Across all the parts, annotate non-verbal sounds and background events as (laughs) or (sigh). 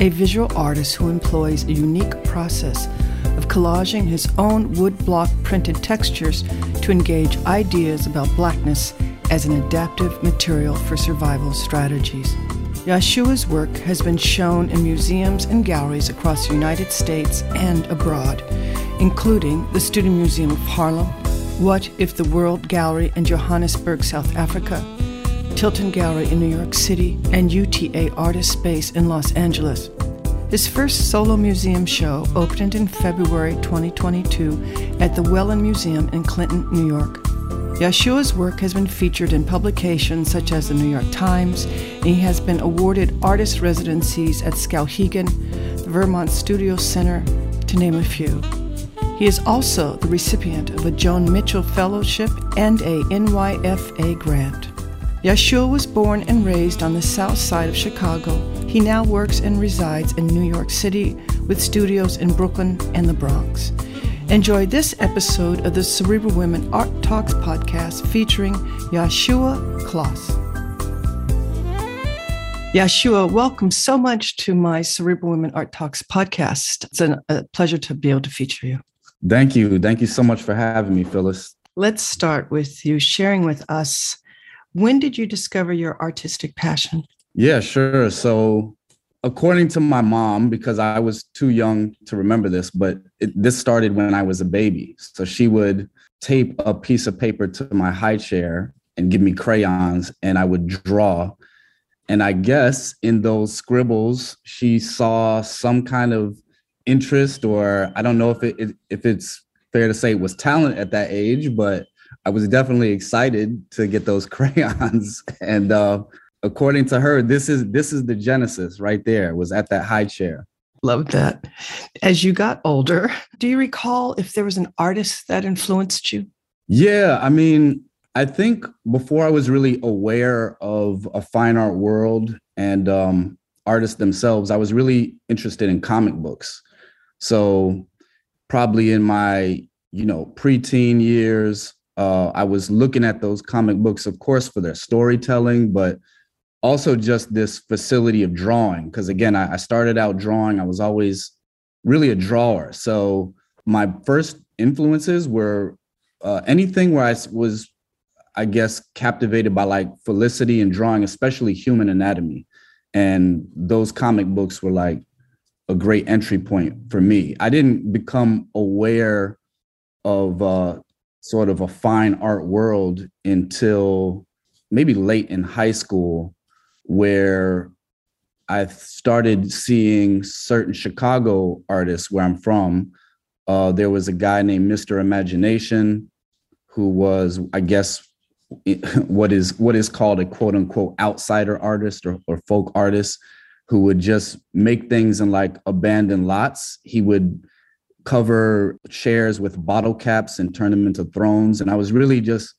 a visual artist who employs a unique process of collaging his own woodblock printed textures to engage ideas about blackness as an adaptive material for survival strategies. Yashua's work has been shown in museums and galleries across the United States and abroad, including the Studio Museum of Harlem, What If the World Gallery in Johannesburg, South Africa, Tilton Gallery in New York City, and UTA Artist Space in Los Angeles. His first solo museum show opened in February 2022 at the Wellin Museum in Clinton, New York. Yashua's work has been featured in publications such as the New York Times, and he has been awarded artist residencies at Skowhegan, the Vermont Studio Center, to name a few. He is also the recipient of a Joan Mitchell Fellowship and a NYFA grant. Yashua was born and raised on the south side of Chicago. He now works and resides in New York City with studios in Brooklyn and the Bronx. Enjoy this episode of the Cerebral Women Art Talks podcast featuring Yashua Klos. Yashua, welcome so much to my Cerebral Women Art Talks podcast. It's an, a pleasure to be able to feature you. Thank you. Thank you so much for having me, Phyllis. Let's start with you sharing with us when did you discover your artistic passion? Yeah, sure. So, according to my mom, because I was too young to remember this, but it, this started when I was a baby. So, she would tape a piece of paper to my high chair and give me crayons, and I would draw. And I guess in those scribbles, she saw some kind of interest, or I don't know if it if it's fair to say it was talent at that age, but I was definitely excited to get those (laughs) crayons. And uh, according to her, this is this is the genesis right there. Was at that high chair. Love that. As you got older, do you recall if there was an artist that influenced you? Yeah, I mean, I think before I was really aware of a fine art world and um, artists themselves, I was really interested in comic books. So probably in my you know preteen years, uh, I was looking at those comic books, of course, for their storytelling, but also just this facility of drawing. Because again, I, I started out drawing, I was always really a drawer. So my first influences were uh, anything where I was, I guess, captivated by like felicity and drawing, especially human anatomy. And those comic books were like a great entry point for me. I didn't become aware of uh, sort of a fine art world until maybe late in high school, where I started seeing certain Chicago artists where I'm from. Uh, there was a guy named Mr. Imagination who was, I guess, (laughs) what is what is called a quote unquote outsider artist or, or folk artist who would just make things in like abandoned lots. He would cover chairs with bottle caps and turn them into thrones. And I was really just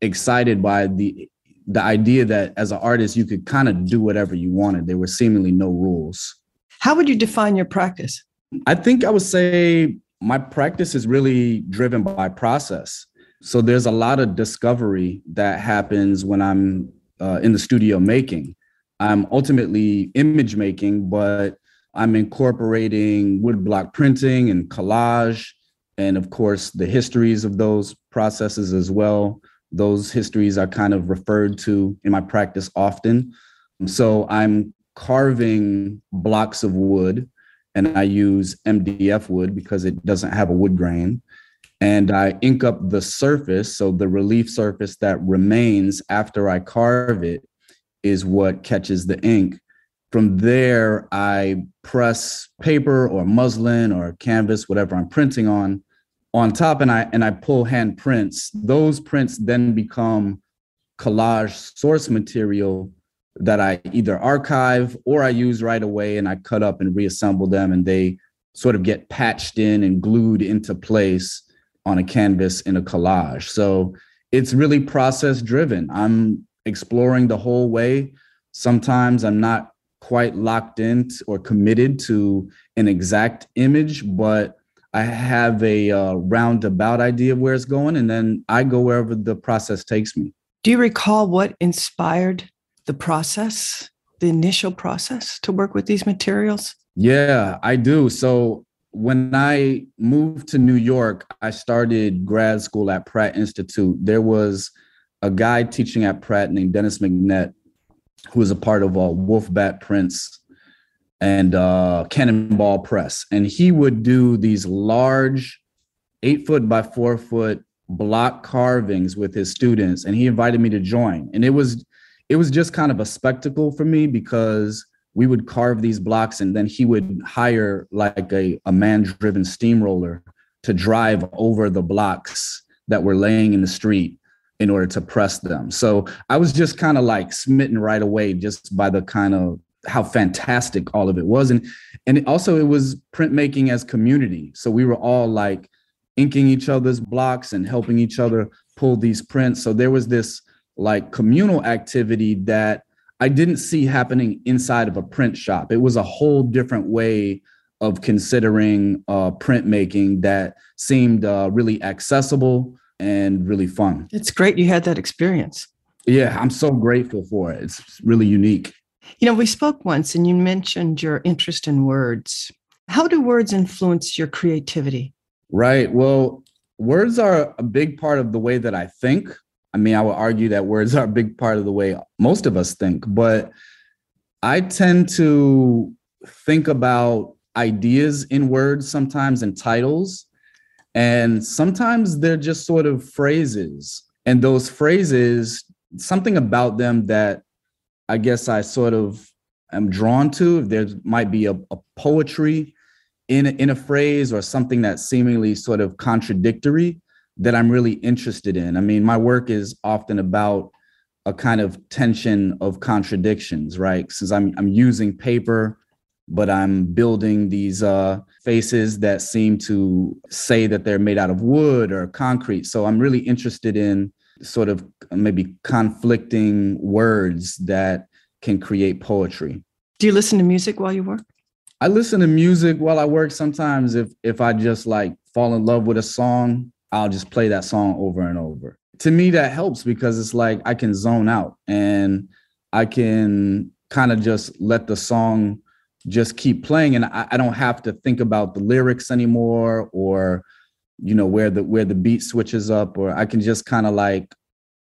excited by the the idea that as an artist you could kind of do whatever you wanted. There were seemingly no rules. How would you define your practice? I think I would say my practice is really driven by process. So there's a lot of discovery that happens when I'm uh, in the studio making. I'm ultimately image making, but I'm incorporating woodblock printing and collage, and of course, the histories of those processes as well. Those histories are kind of referred to in my practice often. So I'm carving blocks of wood and I use MDF wood because it doesn't have a wood grain. And I ink up the surface. So the relief surface that remains after I carve it is what catches the ink. From there, I press paper or muslin or canvas, whatever I'm printing on, on top, and I and I pull hand prints. Those prints then become collage source material that I either archive or I use right away and I cut up and reassemble them and they sort of get patched in and glued into place on a canvas in a collage. So it's really process driven. I'm exploring the whole way. Sometimes I'm not quite locked in or committed to an exact image, but I have a uh, roundabout idea of where it's going, and then I go wherever the process takes me. Do you recall what inspired the process, the initial process to work with these materials? Yeah, I do. So when I moved to New York, I started grad school at Pratt Institute. There was a guy teaching at Pratt named Dennis McNett, who was a part of uh, Wolfbat Prints and uh, Cannonball Press. And he would do these large eight foot by four foot block carvings with his students. And he invited me to join. And it was it was just kind of a spectacle for me because we would carve these blocks and then he would hire like a, a man driven steamroller to drive over the blocks that were laying in the street in order to press them. So I was just kind of like smitten right away just by the kind of how fantastic all of it was. And and also it was printmaking as community. So we were all like inking each other's blocks and helping each other pull these prints. So there was this like communal activity that I didn't see happening inside of a print shop. It was a whole different way of considering uh, printmaking that seemed uh, really accessible and really fun. It's great you had that experience. Yeah, I'm so grateful for it. It's really unique. You know, we spoke once and you mentioned your interest in words. How do words influence your creativity? Right. Well, words are a big part of the way that I think. I mean, I would argue that words are a big part of the way most of us think, but I tend to think about ideas in words sometimes in titles. And sometimes they're just sort of phrases. And those phrases, something about them that I guess I sort of am drawn to. There might be a, a poetry in, in a phrase or something that's seemingly sort of contradictory that I'm really interested in. I mean, my work is often about a kind of tension of contradictions, right? Since I'm I'm using paper, but I'm building these uh, faces that seem to say that they're made out of wood or concrete. So I'm really interested in sort of maybe conflicting words that can create poetry. Do you listen to music while you work? I listen to music while I work sometimes if if I just like fall in love with a song I'll just play that song over and over. To me, that helps because it's like I can zone out and I can kind of just let the song just keep playing and I, I, don't have to think about the lyrics anymore or you know where the where the beat switches up or I can just kind of like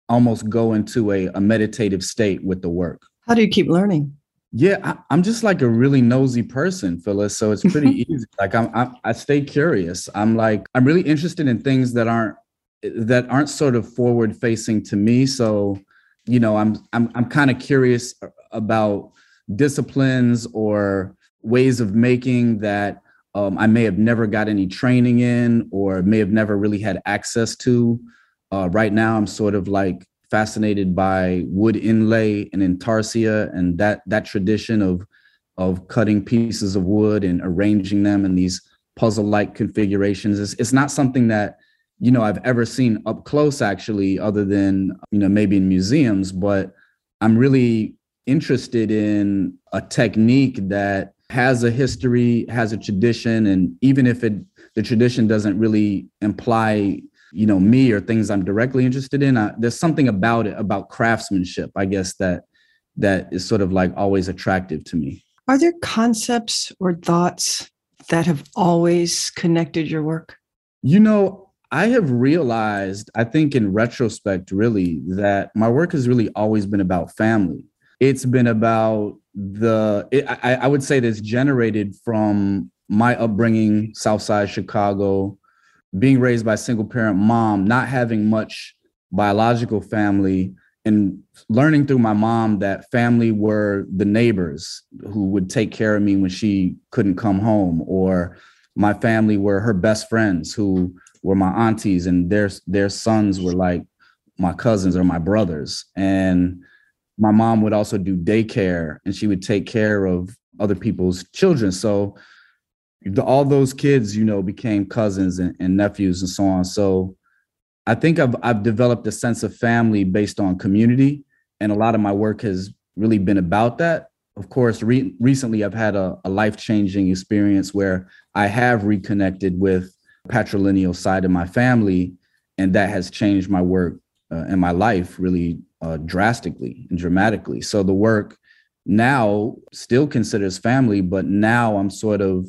almost go into a, a meditative state with the work. How do you keep learning? Yeah, I, am just like a really nosy person, Phyllis. So it's pretty (laughs) easy. Like I'm, I, I stay curious. I'm like I'm really interested in things that aren't that aren't sort of forward facing to me. So, you know, I'm I'm I'm kind of curious about disciplines or ways of making that um, I may have never got any training in or may have never really had access to. Uh, right now, I'm sort of like fascinated by wood inlay and intarsia and that that tradition of of cutting pieces of wood and arranging them in these puzzle-like configurations. It's, it's not something that you know I've ever seen up close actually, other than you know maybe in museums. But I'm really interested in a technique that has a history, has a tradition, and even if it the tradition doesn't really imply you know me or things i'm directly interested in uh, there's something about it about craftsmanship i guess that that is sort of like always attractive to me. Are there concepts or thoughts that have always connected your work? You know i have realized i think in retrospect really that my work has really always been about family it's been about the it, I, I would say that's generated from my upbringing, Southside Chicago, being raised by a single parent mom, not having much biological family, and learning through my mom that family were the neighbors who would take care of me when she couldn't come home, or my family were her best friends who were my aunties, and their their sons were like my cousins or my brothers. And my mom would also do daycare, and she would take care of other people's children. So the, all those kids, you know, became cousins and, and nephews and so on. So I think I've I've developed a sense of family based on community, and a lot of my work has really been about that. Of course, re- recently I've had a, a life changing experience where I have reconnected with patrilineal side of my family, and that has changed my work uh, and my life really uh, drastically and dramatically. So the work now still considers family, but now I'm sort of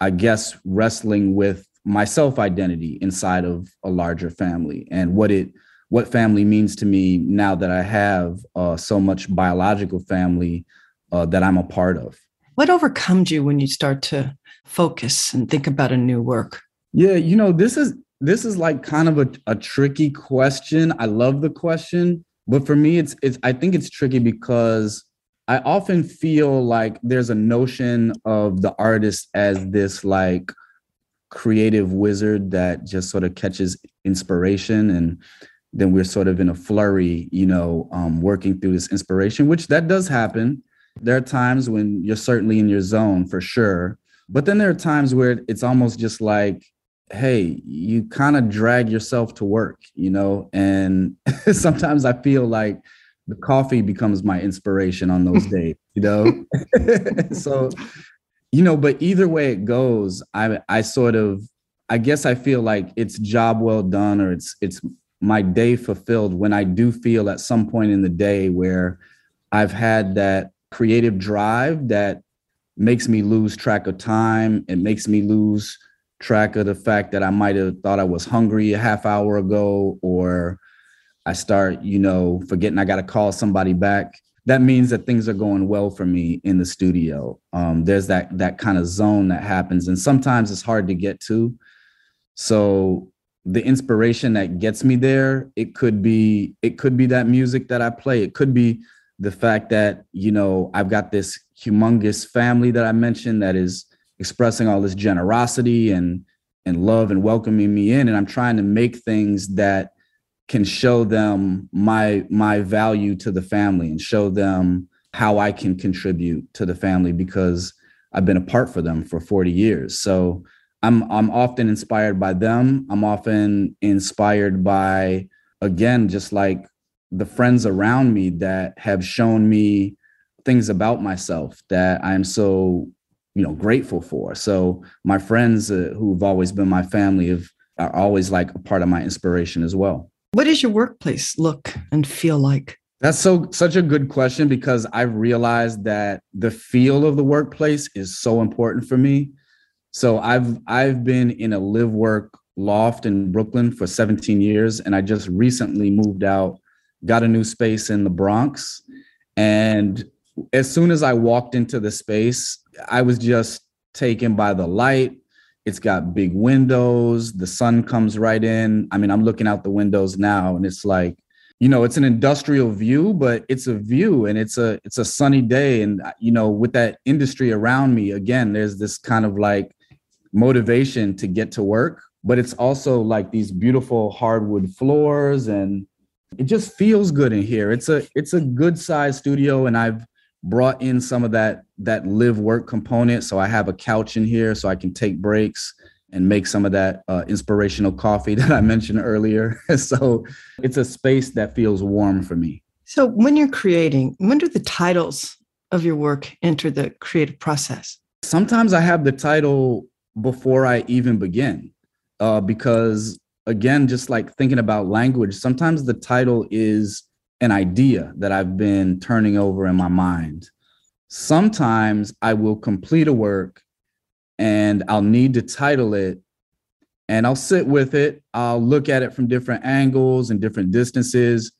I guess, wrestling with my self identity inside of a larger family and what it what family means to me now that I have uh, so much biological family uh, that I'm a part of. What overcomes you when you start to focus and think about a new work? Yeah, you know, this is this is like kind of a, a tricky question. I love the question, but for me, it's it's I think it's tricky because I often feel like there's a notion of the artist as this like creative wizard that just sort of catches inspiration and then we're sort of in a flurry, you know, um, working through this inspiration, which that does happen. There are times when you're certainly in your zone for sure. But then there are times where it's almost just like, hey, you kind of drag yourself to work, you know? And (laughs) sometimes I feel like the coffee becomes my inspiration on those (laughs) days, you know? (laughs) so, you know, but either way it goes, I I sort of I guess I feel like it's job well done or it's it's my day fulfilled when I do feel at some point in the day where I've had that creative drive that makes me lose track of time. It makes me lose track of the fact that I might have thought I was hungry a half hour ago or I start, you know, forgetting I got to call somebody back. That means that things are going well for me in the studio. Um, there's that that kind of zone that happens, and sometimes it's hard to get to. So the inspiration that gets me there, it could be it could be that music that I play. It could be the fact that you know I've got this humongous family that I mentioned that is expressing all this generosity and and love and welcoming me in, and I'm trying to make things that can show them my my value to the family and show them how I can contribute to the family because I've been apart for them for 40 years. So I'm I'm often inspired by them. I'm often inspired by again just like the friends around me that have shown me things about myself that I'm so you know grateful for. So my friends uh, who've always been my family have are always like a part of my inspiration as well. What does your workplace look and feel like? That's so such a good question because I've realized that the feel of the workplace is so important for me. So I've I've been in a live work loft in Brooklyn for 17 years and I just recently moved out, got a new space in the Bronx and as soon as I walked into the space, I was just taken by the light, it's got big windows. The sun comes right in. I mean, I'm looking out the windows now and it's like, you know, it's an industrial view, but it's a view and it's a it's a sunny day and uh, you know, with that industry around me, again, there's this kind of like motivation to get to work, but it's also like these beautiful hardwood floors and it just feels good in here. It's a it's a good size studio and I've brought in some of that that live work component. So I have a couch in here so I can take breaks and make some of that uh, inspirational coffee (laughs) that I mentioned earlier. (laughs) so it's a space that feels warm for me. So when you're creating, when do the titles of your work enter the creative process? Sometimes I have the title before I even begin, uh, because again, just like thinking about language, sometimes the title is an idea that I've been turning over in my mind. Sometimes I will complete a work and I'll need to title it and I'll sit with it. I'll look at it from different angles and different distances.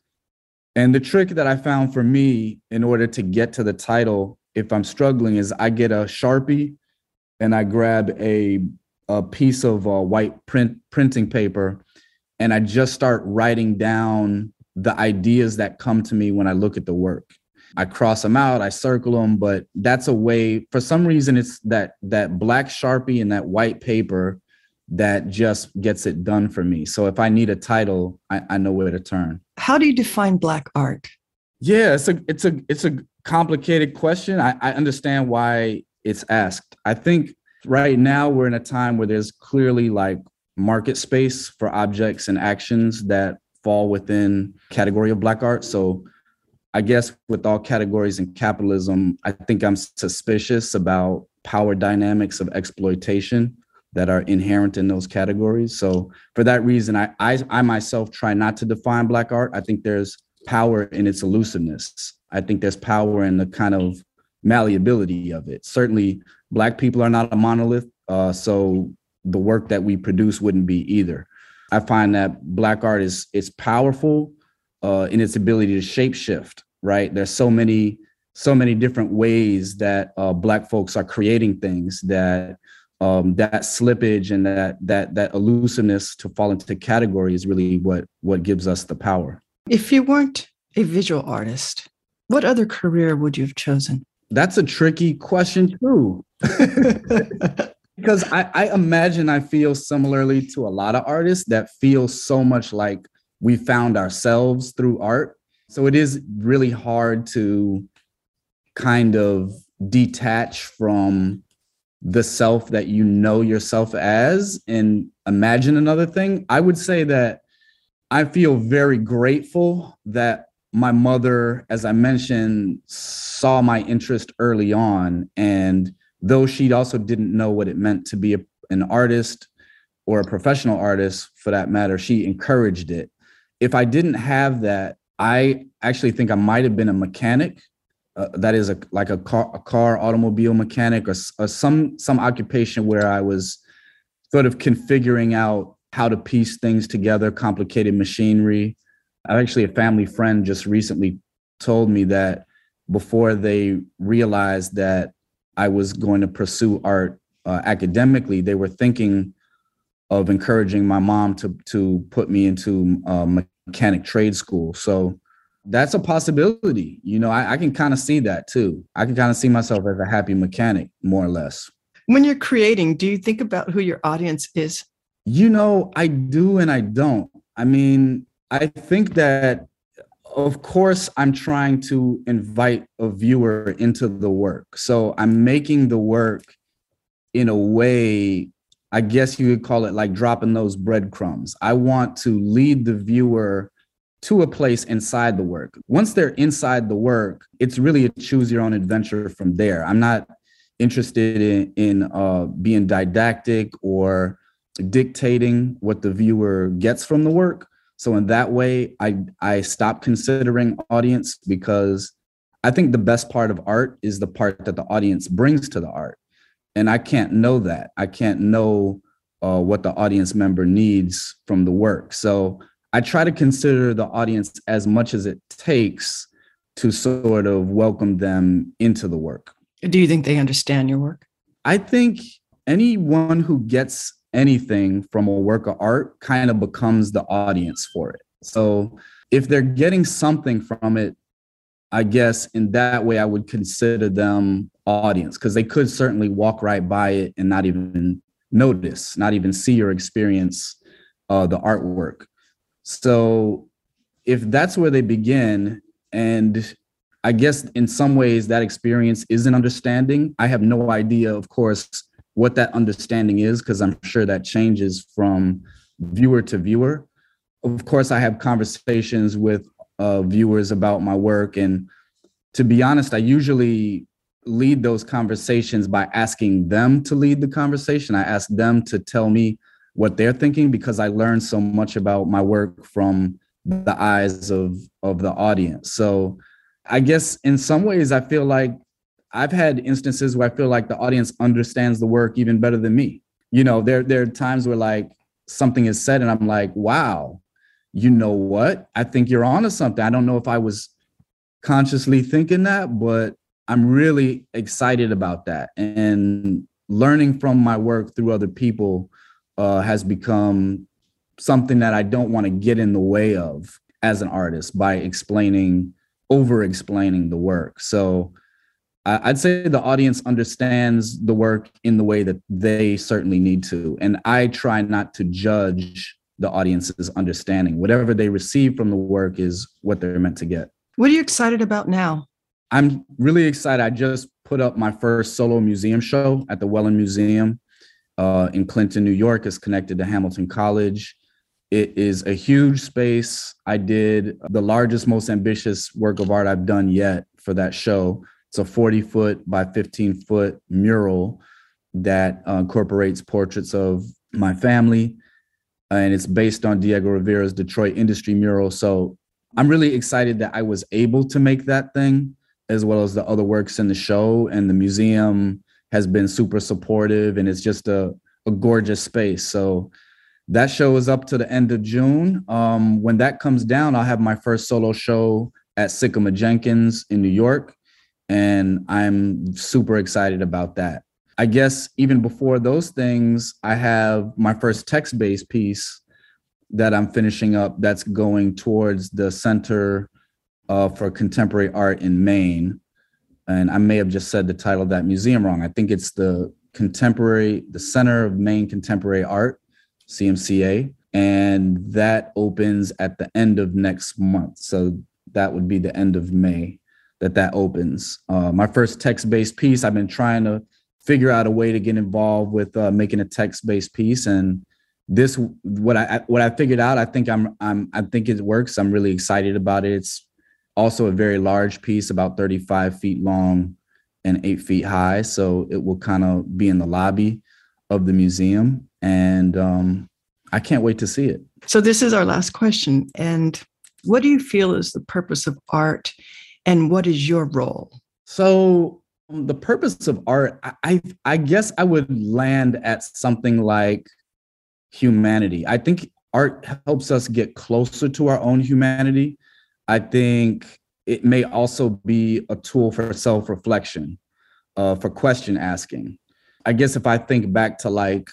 And the trick that I found for me in order to get to the title, if I'm struggling, is I get a Sharpie and I grab a a piece of uh, white print printing paper, and I just start writing down the ideas that come to me when I look at the work. I cross them out, I circle them, but that's a way. For some reason, it's that that black sharpie and that white paper that just gets it done for me. So if I need a title, I, I know where to turn. How do you define black art? Yeah, it's a it's a it's a complicated question. I, I understand why it's asked. I think right now we're in a time where there's clearly like market space for objects and actions that fall within category of black art. So I guess with all categories in capitalism, I think I'm suspicious about power dynamics of exploitation that are inherent in those categories. So for that reason, I, I, I myself try not to define black art. I think there's power in its elusiveness. I think there's power in the kind of malleability of it. Certainly, black people are not a monolith, uh, so the work that we produce wouldn't be either. I find that black art is is powerful uh, in its ability to shapeshift. Right, there's so many so many different ways that uh, black folks are creating things that um, that slippage and that that that elusiveness to fall into the category is really what what gives us the power. If you weren't a visual artist, what other career would you have chosen? That's a tricky question too. (laughs) (laughs) because I, I imagine I feel similarly to a lot of artists that feel so much like we found ourselves through art. So it is really hard to kind of detach from the self that you know yourself as and imagine another thing. I would say that I feel very grateful that my mother, as I mentioned, saw my interest early on. And though she also didn't know what it meant to be a, an artist or a professional artist for that matter, she encouraged it. If I didn't have that, I actually think I might have been a mechanic uh, that is a like a car, a car automobile mechanic or, or some some occupation where I was sort of configuring out how to piece things together, complicated machinery. I've actually, a family friend just recently told me that before they realized that I was going to pursue art uh, academically, they were thinking of encouraging my mom to to put me into uh, mechanic trade school. So that's a possibility. You know, I, I can kind of see that too. I can kind of see myself as a happy mechanic, more or less. When you're creating, do you think about who your audience is? You know, I do and I don't. I mean, I think that, of course, I'm trying to invite a viewer into the work. So I'm making the work in a way, I guess you could call it like dropping those breadcrumbs. I want to lead the viewer to a place inside the work. Once they're inside the work, it's really a choose your own adventure from there. I'm not interested in, in uh, being didactic or dictating what the viewer gets from the work. So in that way, I I stop considering audience because I think the best part of art is the part that the audience brings to the art, and I can't know that. I can't know uh, what the audience member needs from the work. So I try to consider the audience as much as it takes to sort of welcome them into the work. Do you think they understand your work? I think anyone who gets anything from a work of art kind of becomes the audience for it. So if they're getting something from it, I guess in that way I would consider them audience because they could certainly walk right by it and not even notice, not even see or experience uh, the artwork. So if that's where they begin, and I guess in some ways that experience is an understanding, I have no idea, of course, what that understanding is, because I'm sure that changes from viewer to viewer. Of course, I have conversations with uh, viewers about my work. And to be honest, I usually lead those conversations by asking them to lead the conversation. I ask them to tell me what they're thinking because I learned so much about my work from the eyes of of the audience. So I guess in some ways I feel like I've had instances where I feel like the audience understands the work even better than me. You know, there there are times where like something is said and I'm like, wow, you know what? I think you're onto something. I don't know if I was consciously thinking that, but I'm really excited about that. And learning from my work through other people uh, has become something that I don't want to get in the way of as an artist by explaining, over explaining the work. So I'd say the audience understands the work in the way that they certainly need to. And I try not to judge the audience's understanding. Whatever they receive from the work is what they're meant to get. What are you excited about now? I'm really excited. I just put up my first solo museum show at the Wellin Museum uh, in Clinton, New York. It's connected to Hamilton College. It is a huge space. I did the largest, most ambitious work of art I've done yet for that show. It's a 40 foot by 15 foot mural that uh, incorporates portraits of my family. And it's based on Diego Rivera's Detroit Industry mural. So I'm really excited that I was able to make that thing, as well as the other works in the show. And the museum has been super supportive, and it's just a, a gorgeous space. So that show is up to the end of June. Um, when that comes down, I'll have my first solo show at Sikkema Jenkins in New York. And I'm super excited about that. I guess even before those things, I have my first text based piece that I'm finishing up that's going towards the Center uh, for Contemporary Art in Maine. And I may have just said the title of that museum wrong. I think it's the Contemporary, the Center of Maine Contemporary Art CMCA, and that opens at the end of next month. So that would be the end of May that that opens. Uh, my first text-based piece. I've been trying to figure out a way to get involved with uh, making a text-based piece, and this what I what I figured out. I think I'm I'm I think it works. I'm really excited about it. It's also a very large piece, about 35 feet long and eight feet high. So it will kind of be in the lobby of the museum and um, I can't wait to see it. So, this is our last question. And what do you feel is the purpose of art, and what is your role? So, um, the purpose of art, I, I guess I would land at something like humanity. I think art helps us get closer to our own humanity. I think it may also be a tool for self reflection, uh, for question asking. I guess if I think back to like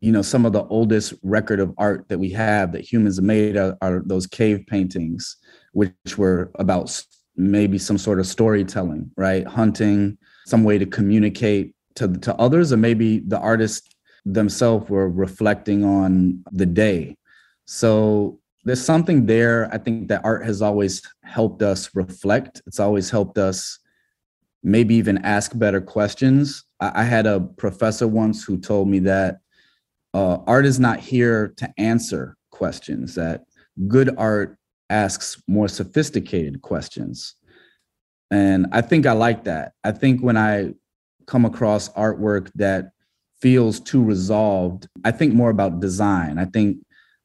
you know some of the oldest record of art that we have that humans made are, are, those cave paintings which were about maybe some sort of storytelling right? Hunting some way to communicate to, to others or maybe the artists themselves were reflecting on the day. So there's something there i think that art has always helped us reflect. It's always helped us maybe even ask better questions. I, I had a professor once who told me that uh, art is not here to answer questions, that good art asks more sophisticated questions. And I think I like that. I think when I come across artwork that feels too resolved, I think more about design. I think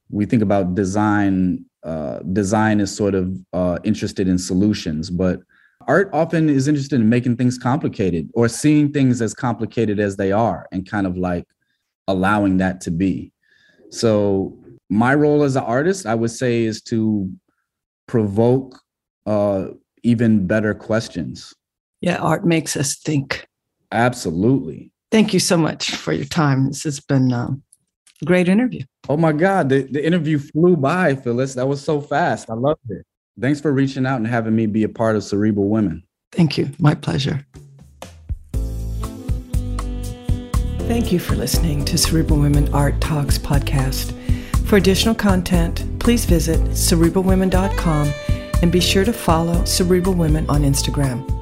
we think about design, uh, design is sort of uh, interested in solutions, but art often is interested in making things complicated or seeing things as complicated as they are and kind of like allowing that to be. So my role as an artist, I would say, is to provoke uh, even better questions. Yeah, art makes us think. Absolutely. Thank you so much for your time. This has been um, a great interview. Oh my God, the, the interview flew by, Phyllis. That was so fast. I loved it. Thanks for reaching out and having me be a part of Cerebral Women. Thank you. My pleasure. Thank you for listening to Cerebral Women Art Talks podcast. For additional content, please visit cerebralwomen.com and be sure to follow Cerebral Women on Instagram.